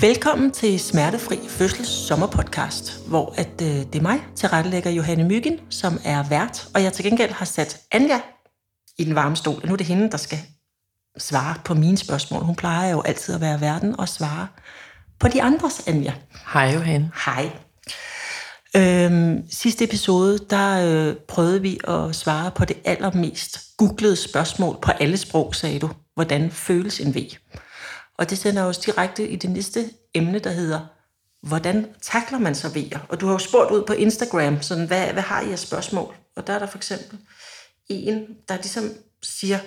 Velkommen til Smertefri Fødsels sommerpodcast, hvor at, øh, det er mig, tilrettelægger Johanne Myggen, som er vært, og jeg til gengæld har sat Anja i den varme stol. Nu er det hende, der skal svare på mine spørgsmål. Hun plejer jo altid at være verden og svare på de andres, Anja. Hej Johanne. Hej. Øhm, sidste episode, der øh, prøvede vi at svare på det allermest googlede spørgsmål på alle sprog, sagde du. Hvordan føles en V? Og det sender os direkte i det næste emne, der hedder, hvordan takler man så vejer? Og du har jo spurgt ud på Instagram, sådan, hvad, hvad har I af spørgsmål? Og der er der for eksempel en, der ligesom siger,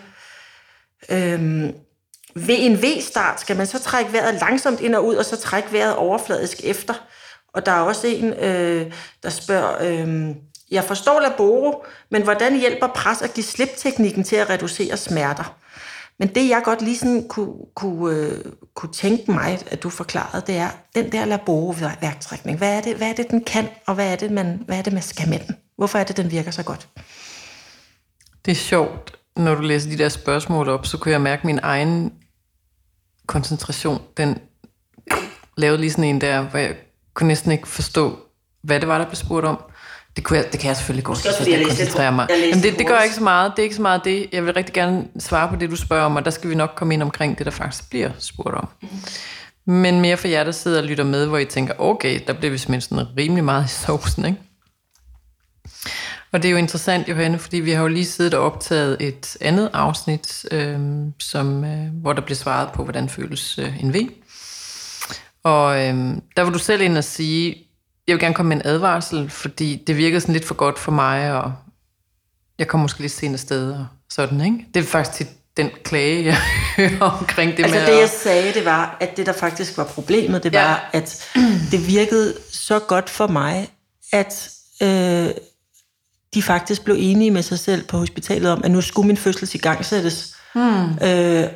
øhm, ved en V-start skal man så trække vejret langsomt ind og ud, og så trække vejret overfladisk efter. Og der er også en, øh, der spørger, øh, jeg forstår laboro, men hvordan hjælper pres at give slipteknikken til at reducere smerter? Men det, jeg godt lige sådan kunne, kunne, øh, kunne tænke mig, at du forklarede, det er den der laboro-værktrækning. Hvad er, det, hvad er det, den kan, og hvad er det, man, hvad er det, man skal med den? Hvorfor er det, den virker så godt? Det er sjovt, når du læser de der spørgsmål op, så kunne jeg mærke min egen koncentration. Den lavede lige sådan en der, hvor jeg kunne næsten ikke forstå, hvad det var, der blev spurgt om. Det, kunne jeg, det kan jeg selvfølgelig godt, fordi jeg læste koncentrere mig. jeg læste Men det, det gør ikke så meget. Det er ikke så meget det. Jeg vil rigtig gerne svare på det, du spørger om, og der skal vi nok komme ind omkring det, der faktisk bliver spurgt om. Men mere for jer, der sidder og lytter med, hvor I tænker, okay, der bliver vi simpelthen sådan rimelig meget i sovsen, ikke? Og det er jo interessant, Johanne, fordi vi har jo lige siddet og optaget et andet afsnit, øh, som, øh, hvor der blev svaret på, hvordan føles øh, en V. Og øh, der var du selv ind og sige, jeg vil gerne komme med en advarsel, fordi det virkede sådan lidt for godt for mig, og jeg kom måske lidt sent afsted og sådan, ikke? Det er faktisk til den klage, jeg hører omkring det Altså med det, jeg sagde, det var, at det, der faktisk var problemet, det Ja. var, at det virkede så godt for mig, at øh, de faktisk blev enige med sig selv på hospitalet om, at nu skulle min fødsel i gang sættes. Hmm. Øh,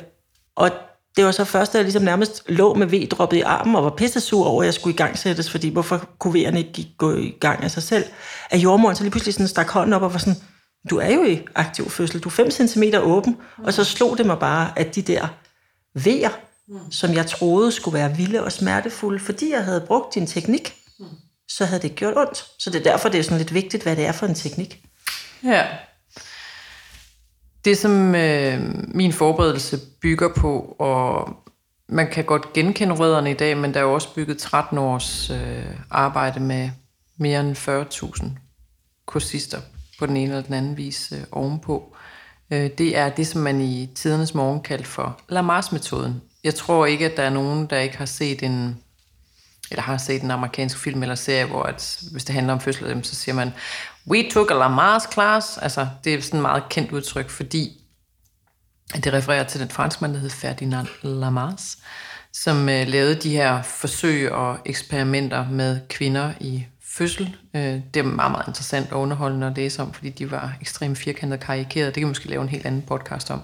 og det var så først, da jeg ligesom nærmest lå med V-droppet i armen og var pissesur over, at jeg skulle i gang sættes, fordi hvorfor kunne V'erne ikke gik- gå i gang af sig selv? At jordmoren så lige pludselig sådan stak hånden op og var sådan, du er jo i aktiv fødsel, du er 5 cm åben, og så slog det mig bare, at de der V'er, som jeg troede skulle være vilde og smertefulde, fordi jeg havde brugt din teknik, så havde det gjort ondt. Så det er derfor, det er sådan lidt vigtigt, hvad det er for en teknik. Ja. Det, som øh, min forberedelse bygger på, og man kan godt genkende rødderne i dag, men der er jo også bygget 13 års øh, arbejde med mere end 40.000 kursister på den ene eller den anden vis øh, ovenpå. Øh, det er det, som man i tidernes morgen kaldte for Lamar's-metoden. Jeg tror ikke, at der er nogen, der ikke har set en eller har set en amerikansk film eller serie, hvor at, hvis det handler om fødsel, så siger man, we took a Lamar's class. Altså, det er sådan et meget kendt udtryk, fordi det refererer til den franskmand, der hed Ferdinand Lamar's, som øh, lavede de her forsøg og eksperimenter med kvinder i fødsel. Øh, det er meget, meget interessant og underholdende at læse om, fordi de var ekstremt firkantet karikerede. Det kan vi måske lave en helt anden podcast om.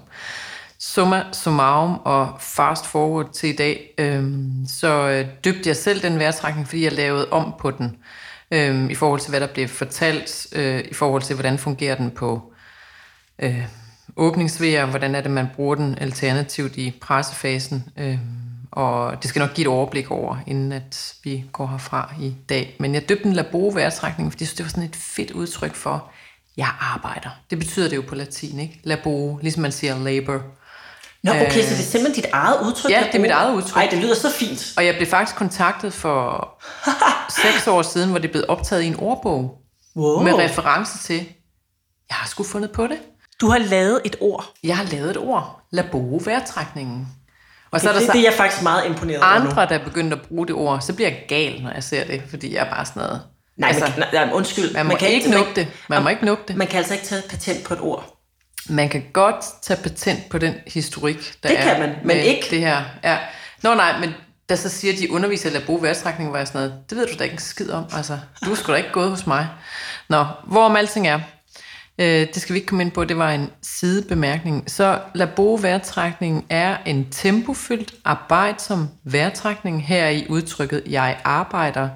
Summa summarum og fast forward til i dag, øhm, så øh, døbte jeg selv den vejrtrækning, fordi jeg lavede om på den, øhm, i forhold til hvad der blev fortalt, øh, i forhold til hvordan fungerer den på øh, åbningsvejer, hvordan er det, man bruger den alternativt i pressefasen, øh, og det skal nok give et overblik over, inden at vi går herfra i dag. Men jeg døbte den labo vejrtrækning, fordi jeg synes, det var sådan et fedt udtryk for, jeg arbejder. Det betyder det jo på latin, ikke? Labo, ligesom man siger labor. Nå, okay, så det er simpelthen dit eget udtryk? Ja, det er mit eget udtryk. Ej, det lyder så fint. Og jeg blev faktisk kontaktet for seks år siden, hvor det blev optaget i en ordbog. Wow. Med reference til, jeg har sgu fundet på det. Du har lavet et ord. Jeg har lavet et ord. Laboro vejrtrækningen. Og så Det, er der det, så det er jeg faktisk meget imponeret over nu. andre, der er begyndt at bruge det ord. Så bliver jeg gal, når jeg ser det, fordi jeg er bare sådan noget... Nej, altså, altså, nej, nej, undskyld. man må ikke nukke det. Man må ikke det. Man kan altså ikke tage patent på et ord. Man kan godt tage patent på den historik, der Det er kan man, men ikke- det her. Ja. Nå nej, men der så siger, de underviser eller bruge værtstrækning, var jeg sådan noget, det ved du da ikke en skid om. Altså, du er sgu da ikke gået hos mig. Nå, hvorom alting er, øh, det skal vi ikke komme ind på, det var en sidebemærkning. Så labo vejrtrækning er en tempofyldt, arbejdsom vejrtrækning her i udtrykket, jeg arbejder,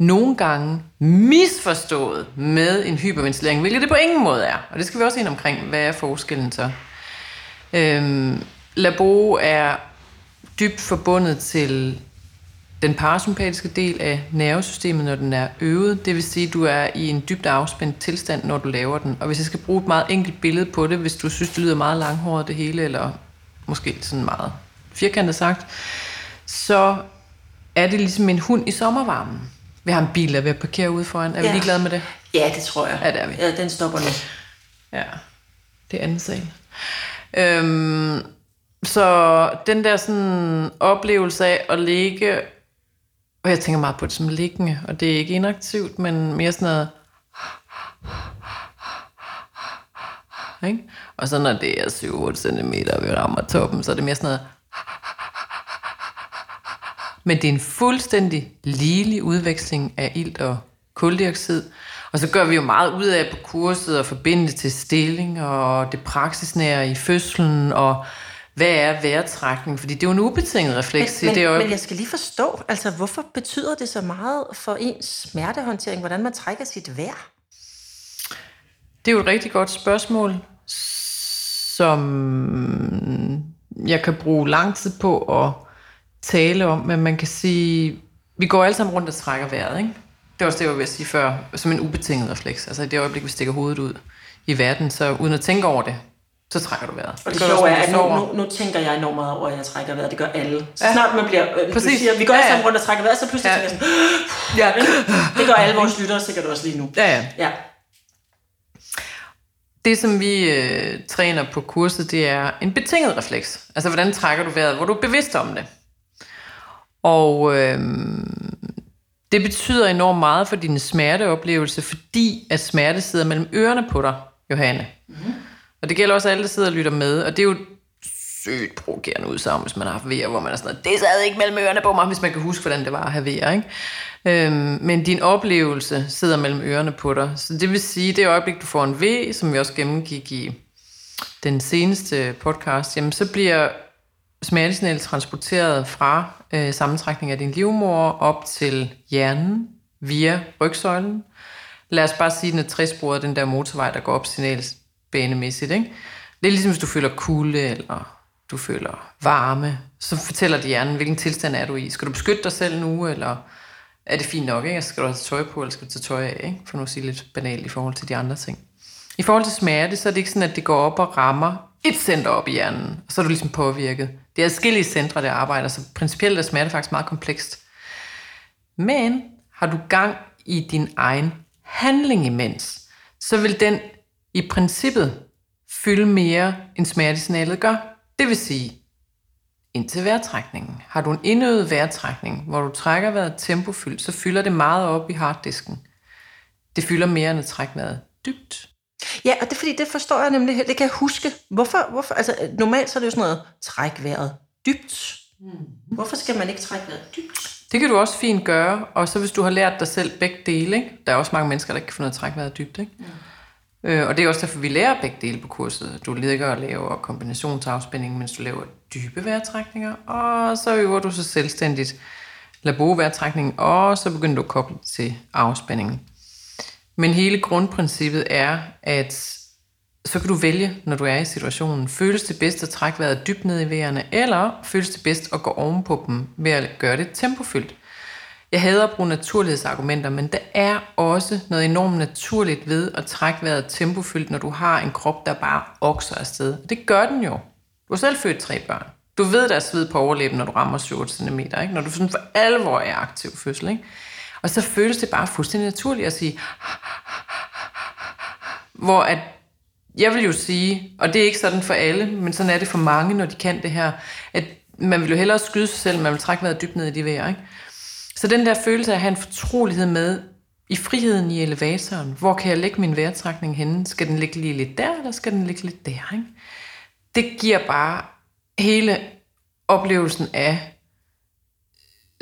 nogle gange misforstået med en hyperventilering, hvilket det på ingen måde er. Og det skal vi også ind omkring, hvad er forskellen så? Øhm, labo er dybt forbundet til den parasympatiske del af nervesystemet, når den er øvet. Det vil sige, at du er i en dybt afspændt tilstand, når du laver den. Og hvis jeg skal bruge et meget enkelt billede på det, hvis du synes, det lyder meget langhåret det hele, eller måske sådan meget firkantet sagt, så er det ligesom en hund i sommervarmen. Vi har en bil, der er ved at parkere ude foran. Er ja. vi Ja. lige glade med det? Ja, det tror jeg. Ja, det er vi. Ja, den stopper nu. Ja, det er anden sal. Øhm, så den der sådan oplevelse af at ligge, og jeg tænker meget på det som liggende, og det er ikke inaktivt, men mere sådan noget, ikke? Og så når det er 7-8 cm, vi rammer toppen, så er det mere sådan noget, men det er en fuldstændig ligelig udveksling af ilt og koldioxid. Og så gør vi jo meget ud af på kurset at forbinde det til stilling og det praksisnære i fødslen og hvad er vejrtrækning? Fordi det er jo en ubetinget refleks. i Men, det men, øje- men jeg skal lige forstå, altså hvorfor betyder det så meget for ens smertehåndtering, hvordan man trækker sit vejr? Det er jo et rigtig godt spørgsmål, som jeg kan bruge lang tid på at tale om, men man kan sige, vi går alle sammen rundt og trækker vejret, ikke? Det var også det, jeg var ved at sige før, som en ubetinget refleks. Altså i det øjeblik, vi stikker hovedet ud i verden, så uden at tænke over det, så trækker du vejret. Og det også, sjove er, at nu, nu, nu tænker jeg enormt meget over, at jeg trækker vejret. Det gør alle. Så Ja. snart man bliver... Øh, Præcis. siger, vi går Ja, alle ja. sammen rundt og trækker vejret, så pludselig Ja. tænker jeg sådan... Ja. Det gør alle vores lyttere sikkert også lige nu. Ja, ja. Ja. Det, som vi øh, træner på kurset, det er en betinget refleks. Altså, hvordan trækker du vejret, hvor du er bevidst om det. Og øh, det betyder enormt meget for din smerteoplevelse, fordi at smerte sidder mellem ørerne på dig, Johanne. Mm-hmm. Og det gælder også alle, der sidder og lytter med. Og det er jo sygt provokerende udsagn, hvis man har haft vejer, hvor man er sådan noget, det sad ikke mellem ørerne på mig, hvis man kan huske, hvordan det var at have vejer, ikke? Øhm, men din oplevelse sidder mellem ørerne på dig. Så det vil sige, det øjeblik, du får en V, som vi også gennemgik i den seneste podcast, jamen så bliver smertesignalet transporteret fra øh, sammentrækning af din livmor op til hjernen via rygsøjlen. Lad os bare sige, at den er træsporet, den der motorvej, der går op signalsbanemæssigt. Ikke? Det er ligesom, hvis du føler kulde, eller du føler varme, så fortæller det hjernen, hvilken tilstand er du i. Skal du beskytte dig selv nu, eller er det fint nok, ikke? Skal du have tøj på, eller skal du tage tøj af, ikke? for nu at sige lidt banalt i forhold til de andre ting. I forhold til smerte, så er det ikke sådan, at det går op og rammer et center op i hjernen, og så er du ligesom påvirket. Det er forskellige centre, der arbejder, så principielt er smerte faktisk meget komplekst. Men har du gang i din egen handling imens, så vil den i princippet fylde mere, end smertesignalet gør. Det vil sige, indtil vejrtrækningen. Har du en indøvet vejrtrækning, hvor du trækker vejret tempofyldt, så fylder det meget op i harddisken. Det fylder mere, end at trække vejret dybt. Ja, og det er fordi, det forstår jeg nemlig, det kan jeg huske. Hvorfor, hvorfor, altså normalt så er det jo sådan noget, træk vejret dybt. Hvorfor skal man ikke trække vejret dybt? Det kan du også fint gøre, og så hvis du har lært dig selv begge dele, ikke? der er også mange mennesker, der ikke kan finde ud af at trække vejret dybt, ikke? Mm. Øh, og det er også derfor, vi lærer begge dele på kurset. Du ligger og laver kombinationsafspænding, mens du laver dybe vejrtrækninger, og så øver du så selvstændigt laborvejrtrækning, og så begynder du at koble til afspændingen. Men hele grundprincippet er, at så kan du vælge, når du er i situationen. Føles det bedst at trække vejret dybt ned i vejerne, eller føles det bedst at gå ovenpå dem ved at gøre det tempofyldt? Jeg hader at bruge naturlighedsargumenter, men der er også noget enormt naturligt ved at trække vejret tempofyldt, når du har en krop, der bare okser afsted. Det gør den jo. Du har selv født tre børn. Du ved, der er sved på overlæben, når du rammer 7 cm, ikke? når du sådan for alvor er aktiv fødsel. Ikke? Og så føles det bare fuldstændig naturligt at sige, hvor at jeg vil jo sige, og det er ikke sådan for alle, men sådan er det for mange, når de kan det her, at man vil jo hellere skyde sig selv, man vil trække vejret dybt ned i de vejr, ikke? Så den der følelse af at have en fortrolighed med, i friheden i elevatoren, hvor kan jeg lægge min vejrtrækning henne? Skal den ligge lige lidt der, eller skal den ligge lidt der, ikke? Det giver bare hele oplevelsen af,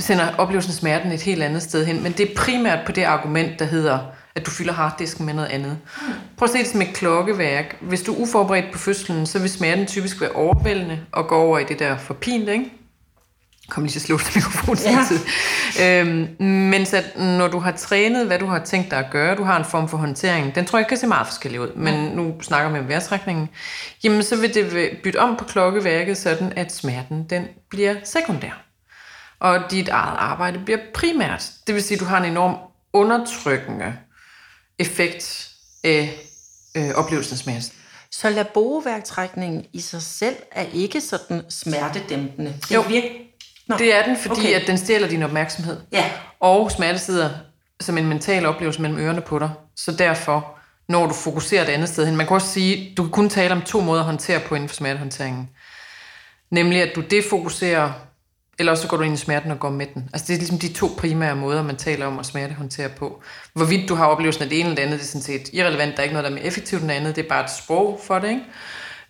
sender oplevelsen af smerten et helt andet sted hen, men det er primært på det argument, der hedder, at du fylder harddisken med noget andet. Prøv at se det som et klokkeværk. Hvis du er uforberedt på fødslen, så vil smerten typisk være overvældende og gå over i det der forpinte, ikke? Kom lige til at slå til mikrofonen ja. øhm, Mens at når du har trænet, hvad du har tænkt dig at gøre, du har en form for håndtering, den tror jeg kan se meget forskellig ud, men nu snakker vi om vejrtrækningen, jamen så vil det bytte om på klokkeværket, sådan at smerten den bliver sekundær. Og dit eget arbejde bliver primært. Det vil sige, at du har en enorm undertrykkende effekt af øh, oplevelsen af smerte. Så laboværktrækningen i sig selv er ikke sådan smertedæmpende. Det Jo. Virk... Nå. Det er den, fordi okay. at den stjæler din opmærksomhed. Ja. Og smerte sidder som en mental oplevelse mellem ørerne på dig. Så derfor, når du fokuserer et andet sted hen, man kan også sige, du kan kun tale om to måder at håndtere på inden for smertehåndteringen. Nemlig, at du defokuserer, eller også så går du ind i smerten og går med den. Altså det er ligesom de to primære måder, man taler om at smertehåndtere på. Hvorvidt du har oplevelsen af det ene eller det andet, det er sådan set irrelevant. Der er ikke noget, der er mere effektivt end det andet. Det er bare et sprog for det, ikke?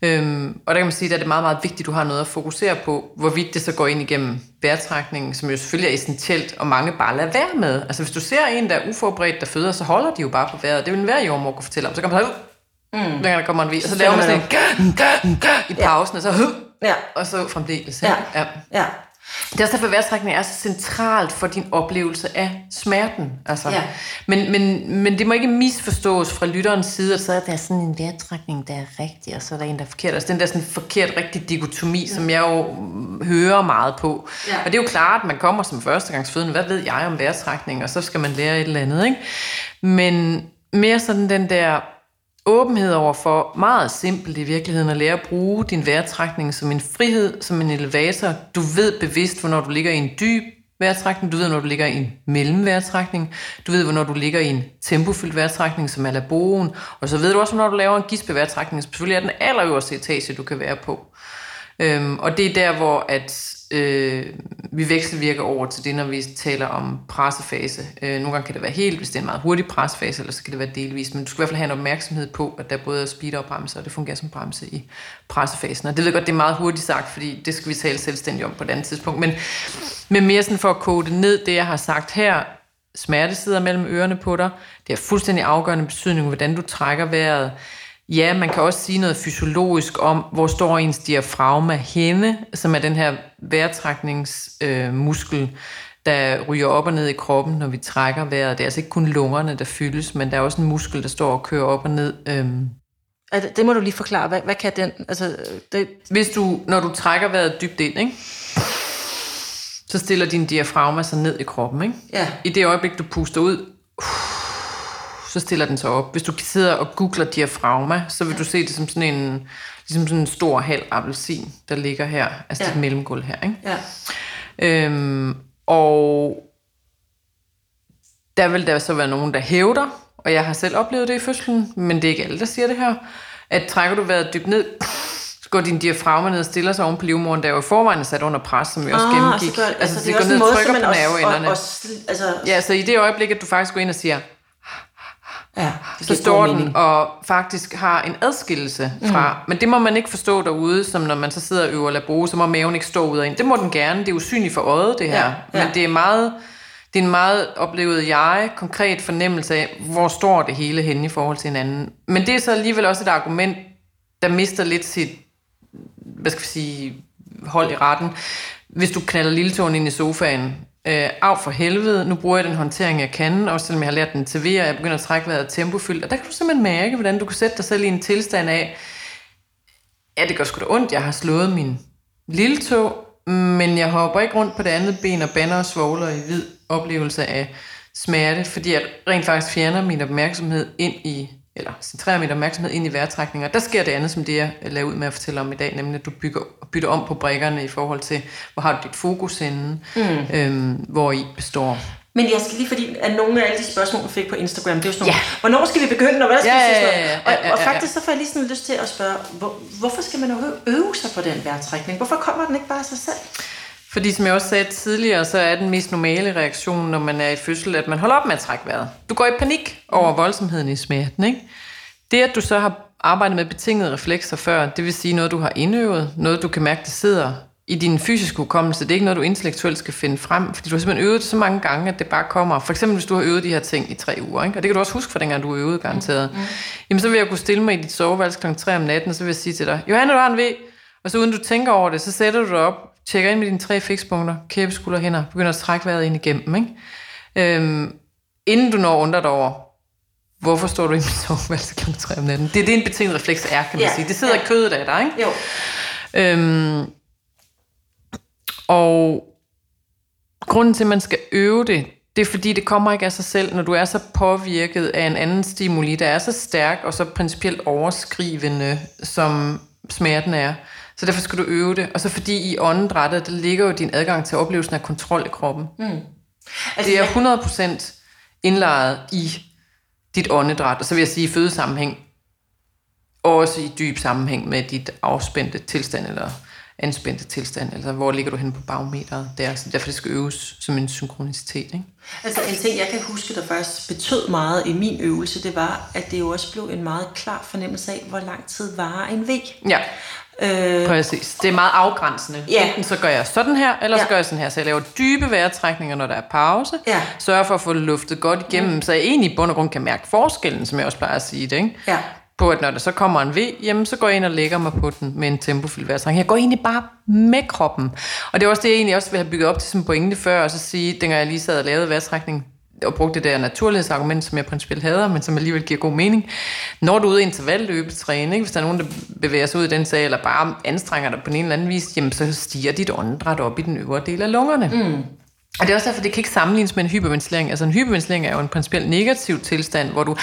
Øhm, og der kan man sige, at det er meget, meget vigtigt, at du har noget at fokusere på, hvorvidt det så går ind igennem vejrtrækningen, som jo selvfølgelig er essentielt, og mange bare lader være med. Altså hvis du ser en, der er uforberedt, der føder, så holder de jo bare på vejret. Det vil enhver jordmor kunne fortælle om. Så kan man så, mm. der kommer en vis, og så laver man sådan en i pausen, og så, Ja. og så fremdeles. Ja. ja. Ja. Det er også derfor, at er så centralt for din oplevelse af smerten. Altså. Ja. Men, men, men det må ikke misforstås fra lytterens side, at så er der sådan en vejrtrækning, der er rigtig, og så er der en, der er forkert. Altså den der sådan forkert rigtig dikotomi, som jeg jo mm, hører meget på. Ja. Og det er jo klart, at man kommer som førstegangsfødende, hvad ved jeg om vejrtrækning, og så skal man lære et eller andet. Ikke? Men mere sådan den der åbenhed over for meget simpelt i virkeligheden at lære at bruge din vejrtrækning som en frihed, som en elevator. Du ved bevidst, hvornår du ligger i en dyb vejrtrækning, du ved, hvornår du ligger i en mellemvejrtrækning, du ved, hvornår du ligger i en tempofyldt vejrtrækning, som er laboen, og så ved du også, hvornår du laver en gispevejrtrækning, som selvfølgelig er den allerøverste etage, du kan være på. Øhm, og det er der, hvor at, øh, vi vekselvirker over til det, når vi taler om pressefase. Øh, nogle gange kan det være helt, hvis det er en meget hurtig pressefase, eller så kan det være delvis. Men du skal i hvert fald have en opmærksomhed på, at der både er speeder og bremse, og det fungerer som bremse i pressefasen. Og det ved jeg godt, det er meget hurtigt sagt, fordi det skal vi tale selvstændigt om på et andet tidspunkt. Men, men mere sådan for at kode det ned, det jeg har sagt her, smerte sidder mellem ørerne på dig. Det har fuldstændig afgørende betydning, hvordan du trækker vejret. Ja, man kan også sige noget fysiologisk om, hvor står ens diafragma henne, som er den her vejrtrækningsmuskel, øh, der ryger op og ned i kroppen, når vi trækker vejret. Det er altså ikke kun lungerne, der fyldes, men der er også en muskel, der står og kører op og ned. Øhm. Er det, det må du lige forklare. Hvad, hvad kan den? Altså, det, Hvis du, når du trækker vejret dybt ind, ikke? så stiller din diafragma sig ned i kroppen. Ikke? ja. I det øjeblik, du puster ud, så stiller den sig op. Hvis du sidder og googler diafragma, så vil du se det som sådan en, ligesom sådan en stor halv appelsin, der ligger her, altså Ja. dit mellemgulv her. Ikke? ja. Øhm, og der vil der så være nogen, der hævder, og jeg har selv oplevet det i fødslen, men det er ikke alle, der siger det her, at trækker du vejret dybt ned, så går din diafragma ned og stiller sig oven på livmoderen, der er jo i forvejen er sat under pres, som vi også gennemgik. så gør, altså, altså, det det går ned og trykker på nerveenderne. altså, Ja, så i det øjeblik, at du faktisk går ind og siger, ja, så det giver står den og faktisk har en adskillelse fra. Mm. Men det må man ikke forstå derude, som når man så sidder og øver labo, så må maven ikke stå ud af en. Det må den gerne. Det er usynligt for øjet, det her. Ja, ja. Men det er meget... Det er en meget, oplevede jeg, konkret fornemmelse af, hvor står det hele henne i forhold til hinanden. Men det er så alligevel også et argument, der mister lidt sit, hvad skal vi sige, hold i retten. Hvis du knalder lilletåen ind i sofaen, øh, af for helvede, nu bruger jeg den håndtering, jeg kan, også selvom jeg har lært den til vejr, jeg begynder at trække vejret tempofyldt, og der kan du simpelthen mærke, hvordan du kan sætte dig selv i en tilstand af, ja, det gør sgu da ondt, jeg har slået min lille tog, men jeg hopper ikke rundt på det andet ben og banner og svogler i vid oplevelse af smerte, fordi jeg rent faktisk fjerner min opmærksomhed ind i, eller centrerer min opmærksomhed ind i vejrtrækninger. Der sker det andet, som det jeg laver ud med at fortælle om i dag, nemlig at du bygger, bytter om på brækkerne i forhold til, hvor har du dit fokus henne, mm. øhm, hvor i består. Men jeg skal lige, fordi at nogle af alle de spørgsmål, du fik på Instagram, det er jo sådan nogle, Ja. hvornår skal vi begynde, og hvad skal Ja, vi ja, sige? ja, ja, ja, Og, ja, og ja. faktisk så får jeg lige sådan lyst til at spørge, hvor, hvorfor skal man overhovedet øve sig på den vejrtrækning? Hvorfor kommer den ikke bare af sig selv? Fordi som jeg også sagde tidligere, så er den mest normale reaktion, når man er i fødsel, at man holder op med at trække vejret. Du går i panik over voldsomheden i smerten. Ikke? Det, at du så har arbejdet med betingede reflekser før, det vil sige noget, du har indøvet, noget, du kan mærke, der sidder i din fysiske hukommelse. Det er ikke noget, du intellektuelt skal finde frem, fordi du har simpelthen øvet det så mange gange, at det bare kommer. For eksempel, hvis du har øvet de her ting i tre uger, ikke? og det kan du også huske fra dengang, du har øvet garanteret. Mm. Jamen, så vil jeg kunne stille mig i dit soveværelse kl. 3 om natten, og så vil jeg sige til dig, Johanne, du har en ved, og så uden du tænker over det, så sætter du dig op, tjekker ind med dine tre fikspunkter, kæbe, skulder, hænder, begynder at trække vejret ind igennem. Ikke? Øhm, inden du når undre dig over, hvorfor står du i mit soveværelse kl. 3 om natten? Det er det, en betinget refleks er, kan man Ja, sige. Det sidder i kødet af dig, ikke? Jo. Øhm, og Grunden til, at man skal øve det, det er fordi, det kommer ikke af sig selv, når du er så påvirket af en anden stimuli, der er så stærk og så principielt overskrivende, som smerten er. Så derfor skal du øve det. Og så fordi i åndedrættet, der ligger jo din adgang til oplevelsen af kontrol i kroppen. Mm. Altså, det er 100% indlejret i dit åndedræt, og så vil jeg sige i fødesammenhæng, også i dyb sammenhæng med dit afspændte tilstand, eller anspændte tilstand, altså hvor ligger du hen på barometeret der, så derfor det skal øves som en synkronicitet. Ikke? Altså en ting, jeg kan huske, der faktisk betød meget i min øvelse, det var, at det jo også blev en meget klar fornemmelse af, hvor lang tid varer en væg. Ja. Øh, Præcis. Det er meget afgrænsende. Ja. Enten så gør jeg sådan her, eller ja. så gør jeg sådan her. Så jeg laver dybe vejrtrækninger, når der er pause. Ja. Sørger for at få luftet godt igennem, mm. så jeg egentlig i bund og grund kan mærke forskellen, som jeg også plejer at sige det. Ikke? Ja. På at når der så kommer en V, jamen, så går jeg ind og lægger mig på den med en tempofyldt vejrtrækning. Jeg går egentlig bare med kroppen. Og det er også det, jeg egentlig også vil have bygget op til som pointe før, og så sige, dengang jeg lige sad og lavede vejrtrækning, og brugte det der naturlighedsargument, som jeg principielt hader, men som alligevel giver god mening. Når du er ude i intervalløbetræning, ikke? hvis der er nogen, der bevæger sig ud i den sag, eller bare anstrenger dig på en eller anden vis, jamen så stiger dit åndedræt op i den øvre del af lungerne. Mm. Og det er også derfor, det kan ikke sammenlignes med en hyperventilering. Altså en hyperventilering er jo en principielt negativ tilstand, hvor du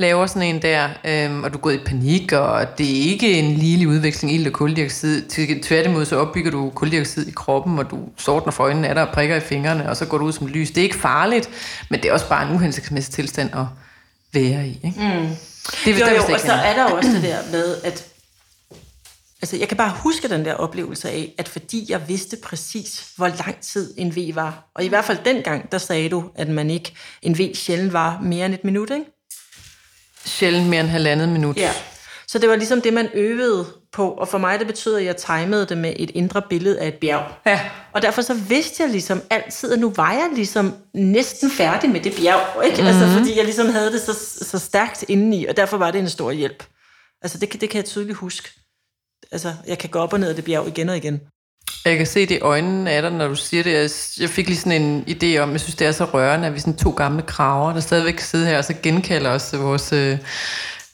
laver sådan en der, øhm, og du går i panik, og det er ikke en lille udveksling ild og koldioxid. Tværtimod så opbygger du koldioxid i kroppen, og du sortner for øjnene af dig og prikker i fingrene, og så går du ud som lys. Det er ikke farligt, men det er også bare en uhensigtsmæssig tilstand at være i. Ikke? Mm. Det, jo, jo, og så er der også det der med, at Altså, jeg kan bare huske den der oplevelse af, at fordi jeg vidste præcis, hvor lang tid en V var, og i hvert fald dengang, der sagde du, at man ikke, en V sjældent var mere end et minut, ikke? Sjældent mere end halvandet minut. Ja. Så det var ligesom det, man øvede på, og for mig det betød, at jeg timede det med et indre billede af et bjerg. Ja. Og derfor så vidste jeg ligesom altid, at nu var jeg ligesom næsten færdig med det bjerg, ikke? Mm-hmm. Altså, mhm. fordi jeg ligesom havde det så, så stærkt indeni, og derfor var det en stor hjælp. Altså det, det kan jeg tydeligt huske altså, jeg kan gå op og ned af det bjerg igen og igen. Jeg kan se det i øjnene af dig, når du siger det. Jeg fik lige sådan en idé om, jeg synes, det er så rørende, at vi sådan to gamle kraver, der stadigvæk kan sidde her og så genkalder os vores øh,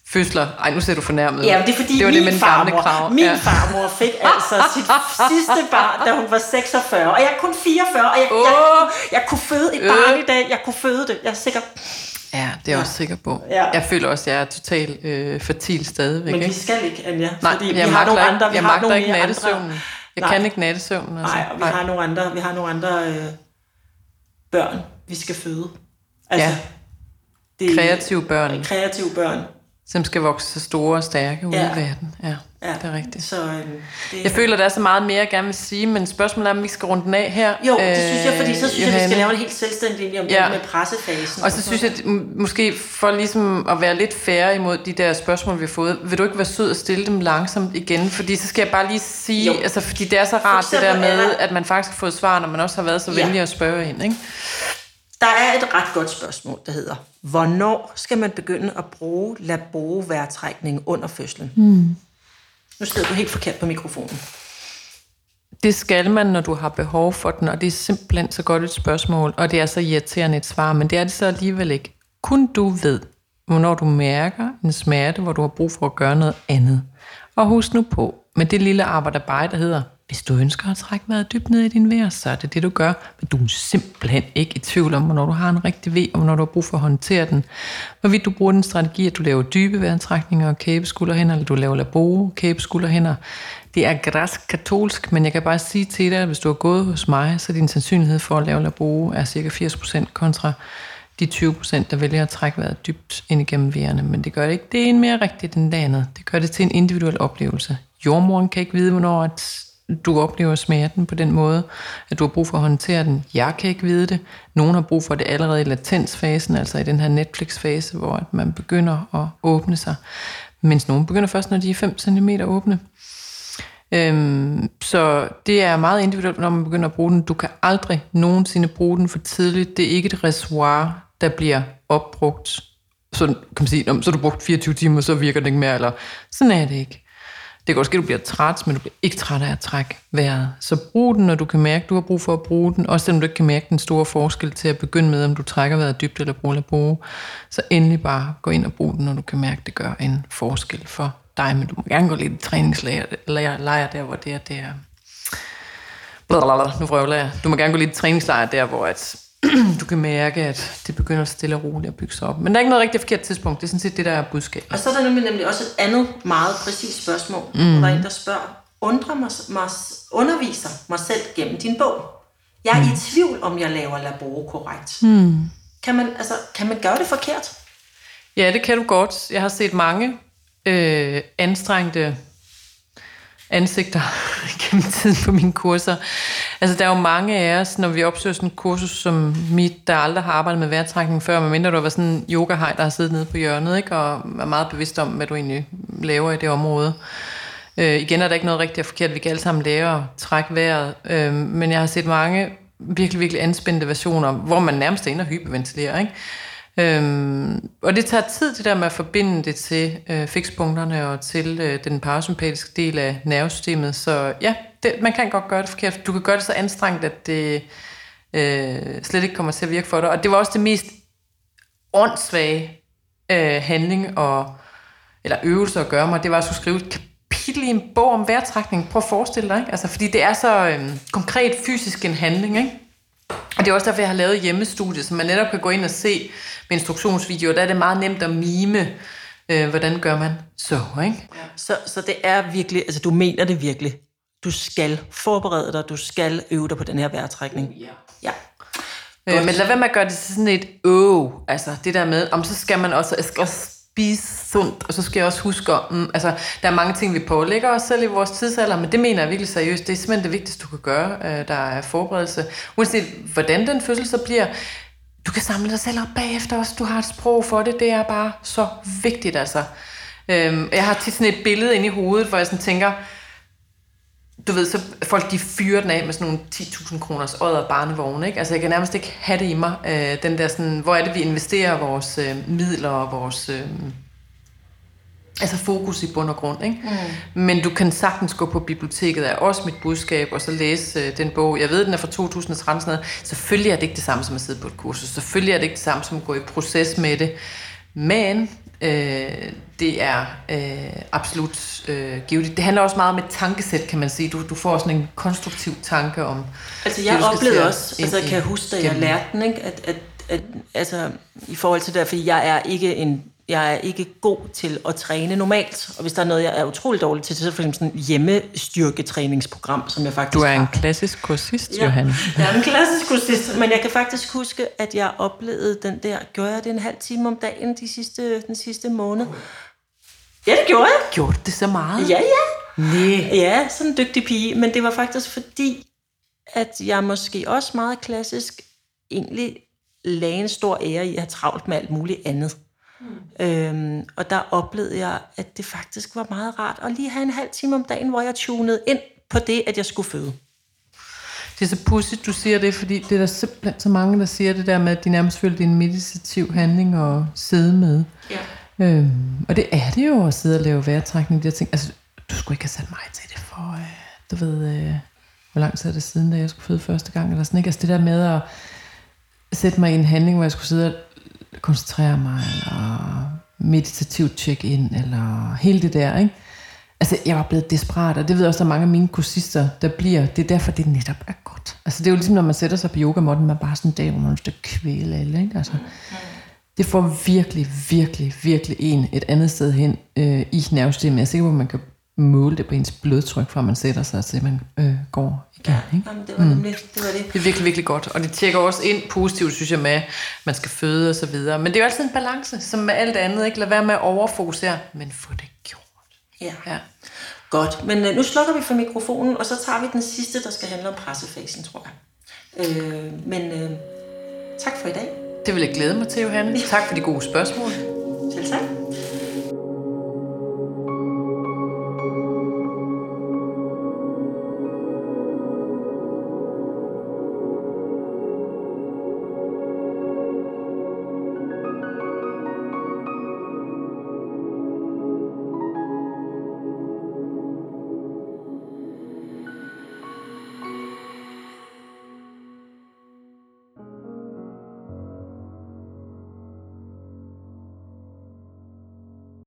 fødsler. Ej, nu ser du fornærmet. Ja, det er fordi det var min, min farmor, kraver. min ja. farmor fik altså sit sidste barn, da hun var 46, og jeg er kun 44, og jeg, oh. jeg, jeg kunne føde et barn øh. i dag. Jeg kunne føde det. Jeg er sikker. Ja, det er jeg ja. også sikker på. Ja. Jeg føler også, at jeg er totalt øh, fertil stadigvæk. Men vi skal ikke, Anja. Nej, fordi vi har nogle andre. Vi jeg har nogle ikke nattesøvnen. Jeg Nej. kan ikke nattesøvnen. Altså. Nej, og vi Nej. har nogle andre, vi har nogle andre øh, børn, vi skal føde. Altså, ja. Det, kreative børn. Kreative børn. Som skal vokse så store og stærke ude ja. i verden. Ja. Ja, det er rigtigt. Så, øhm, det, jeg føler, der er så meget mere, jeg gerne vil sige, men spørgsmålet er, om vi skal runde den af her. Jo, det synes jeg, fordi så synes Johanne. jeg, vi skal lave det helt selvstændigt om ja. det med pressefasen. Og så synes jeg, at måske for ligesom at være lidt færre imod de der spørgsmål, vi har fået, vil du ikke være sød at stille dem langsomt igen? Fordi så skal jeg bare lige sige, jo. altså, fordi det er så rart det der med, at man faktisk har fået svar, når man også har været så venlig ja. at spørge ind, ikke? Der er et ret godt spørgsmål, der hedder, hvornår skal man begynde at bruge laboroværtrækning under fødslen? Mm. Nu sidder du helt forkert på mikrofonen. Det skal man, når du har behov for den, og det er simpelthen så godt et spørgsmål, og det er så irriterende et svar, men det er det så alligevel ikke. Kun du ved, hvornår du mærker en smerte, hvor du har brug for at gøre noget andet. Og husk nu på, med det lille arbejde, der hedder, hvis du ønsker at trække vejret dybt ned i din vejr, så er det det, du gør. Men du er simpelthen ikke i tvivl om, hvornår du har en rigtig V, og hvornår du har brug for at håndtere den. Hvorvidt du bruger den strategi, at du laver dybe vejrtrækninger og kæbeskulderhænder, eller du laver labo kæbeskulderhænder. Det er græsk katolsk, men jeg kan bare sige til dig, at hvis du har gået hos mig, så er din sandsynlighed for at lave labo er cirka 80% kontra de 20%, der vælger at trække vejret dybt ind igennem vejerne. Men det gør det ikke det ene mere rigtigt end det andet. Det gør det til en individuel oplevelse. Jordmoren kan ikke vide, hvornår at du oplever smerten på den måde, at du har brug for at håndtere den. Jeg kan ikke vide det. Nogen har brug for det allerede i latensfasen, altså i den her Netflix-fase, hvor man begynder at åbne sig. Mens nogen begynder først, når de er 5 cm åbne. Øhm, så det er meget individuelt, når man begynder at bruge den. Du kan aldrig nogensinde bruge den for tidligt. Det er ikke et reservoir, der bliver opbrugt. Så kan man sige, så har du brugt 24 timer, så virker det ikke mere, eller sådan er det ikke. Det kan også ske, at du bliver træt, men du bliver ikke træt af at trække vejret. Så brug den, når du kan mærke, at du har brug for at bruge den. Også selvom du ikke kan mærke den store forskel til at begynde med, om du trækker vejret dybt eller bruger bruge. Så endelig bare gå ind og brug den, når du kan mærke, at det gør en forskel for dig. Men du må gerne gå lidt i træningslejr der, hvor det er, det er Blablabla, nu vrøvler jeg. Du må gerne gå lidt i træningslejr der, hvor at, du kan mærke, at det begynder stille og roligt at bygge sig op. Men der er ikke noget rigtig forkert tidspunkt. Det er sådan set det, der er budskabet. Og så er der nemlig, nemlig også et andet meget præcist spørgsmål, mm. hvor der er en, der spørger, undrer mig, mig, underviser mig selv gennem din bog. Jeg er mm. i tvivl, om jeg laver laboro korrekt. Mm. Kan, man, altså, kan man gøre det forkert? Ja, det kan du godt. Jeg har set mange øh, anstrengte ansigter gennem tiden på mine kurser. Altså, der er jo mange af os, når vi opsøger sådan et kursus som mit, der aldrig har arbejdet med vejrtrækning før, medmindre du var sådan en yoga der har siddet nede på hjørnet, ikke? og er meget bevidst om, hvad du egentlig laver i det område. Øh, igen er der ikke noget rigtigt og forkert. Vi kan alle sammen lære at trække vejret. Øh, men jeg har set mange virkelig, virkelig anspændte versioner, hvor man nærmest er inde og hyperventilerer. Ikke? Øhm, og det tager tid, det der med at forbinde det til øh, fikspunkterne og til øh, den parasympatiske del af nervesystemet. Så ja, det, man kan godt gøre det forkert. Du kan gøre det så anstrengt, at det øh, slet ikke kommer til at virke for dig. Og det var også det mest åndssvage øh, handling og, eller øvelse at gøre mig. Det var at skulle skrive et kapitel i en bog om vejrtrækning. Prøv at forestille dig, ikke? Altså, fordi det er så øh, konkret fysisk en handling, ikke? Og det er også derfor, jeg har lavet hjemmestudie, så man netop kan gå ind og se med instruktionsvideoer. Der er det meget nemt at mime, øh, hvordan gør man så, ikke? Ja. Så, så det er virkelig, altså du mener det virkelig. Du skal forberede dig, du skal øve dig på den her vejrtrækning. Ja. ja. Øh, men lad være med at gøre det til sådan et åh, altså det der med, om så skal man også, jeg skal også spise sundt, og så skal jeg også huske om, mm, altså der er mange ting, vi pålægger os selv i vores tidsalder, men det mener jeg virkelig seriøst, det er simpelthen det vigtigste, du kan gøre, øh, der er forberedelse. Uanset hvordan den fødsel så bliver, du kan samle dig selv op bagefter også, du har et sprog for det, det er bare så vigtigt altså. Øhm, jeg har tit sådan et billede ind i hovedet, hvor jeg sådan tænker, du ved, så folk de fyrer den af med sådan nogle 10.000 kroners og barnevogne, ikke? Altså jeg kan nærmest ikke have det i mig, øh, den der sådan, hvor er det, vi investerer vores øh, midler og vores, øh, altså fokus i bund og grund, ikke? Mm. Men du kan sagtens gå på biblioteket, er også mit budskab, og så læse øh, den bog. Jeg ved, den er fra 2013, sådan noget. Selvfølgelig er det ikke det samme som at sidde på et kursus. Selvfølgelig er det ikke det samme som at gå i proces med det. Men øh, det er øh, absolut øh, givet. Det handler også meget om et tankesæt, kan man sige. Du, du får sådan en konstruktiv tanke om... Altså jeg det, oplevede også, altså kan jeg huske, da jeg lærte den, ikke? At, at, at, altså i forhold til det, fordi jeg er ikke en jeg er ikke god til at træne normalt. Og hvis der er noget, jeg er utrolig dårlig til, så er det for eksempel sådan et hjemmestyrketræningsprogram, som jeg faktisk Du er en har. klassisk kursist, ja, Johan. Jeg er en klassisk kursist, men jeg kan faktisk huske, at jeg oplevede den der, gjorde jeg det en halv time om dagen de sidste, den sidste måned? Ja, det gjorde jeg. Gjorde det så meget? Ja, ja. Nej. Ja, sådan en dygtig pige. Men det var faktisk fordi, at jeg måske også meget klassisk egentlig lagde en stor ære i at have travlt med alt muligt andet. Mm. Øhm, og der oplevede jeg, at det faktisk var meget rart at lige have en halv time om dagen, hvor jeg tunede ind på det, at jeg skulle føde. Det er så pudsigt, du siger det, fordi det er der simpelthen så mange, der siger det der med, at de nærmest føler, det er en meditativ handling at sidde med. Ja. Øhm, og det er det jo at sidde og lave vejrtrækning. Jeg tænker, altså, du skulle ikke have sat mig til det for, øh, du ved, øh, hvor lang tid er det siden, da jeg skulle føde første gang, eller sådan, ikke? Altså det der med at sætte mig i en handling, hvor jeg skulle sidde og koncentrere mig, eller meditativt check-in, eller hele det der, ikke? Altså, jeg var blevet desperat, og det ved jeg også, der mange af mine kursister, der bliver. Det er derfor, det netop er godt. Altså, det er jo ligesom, når man sætter sig på yogamåtten, man bare sådan en dag, hvor man skal kvæle alle, ikke? Altså, det får virkelig, virkelig, virkelig en et andet sted hen øh, i nervesystemet. Jeg er sikker på, at man kan måle det på ens blodtryk, fra man sætter sig, så man øh, går igen. Ja, ikke? Jamen, det var mm. det, det var det. Det er virkelig, virkelig godt. Og det tjekker også ind positivt, synes jeg, med, at man skal føde og så videre. Men det er jo altid en balance, som med alt andet. Ikke? Lad være med at overfokusere, men få det gjort. Ja. ja. Godt, men øh, nu slukker vi for mikrofonen, og så tager vi den sidste, der skal handle om pressefasen, tror jeg. Øh, men øh, tak for i dag. Det vil jeg glæde mig til, Johanne. Tak for de gode spørgsmål.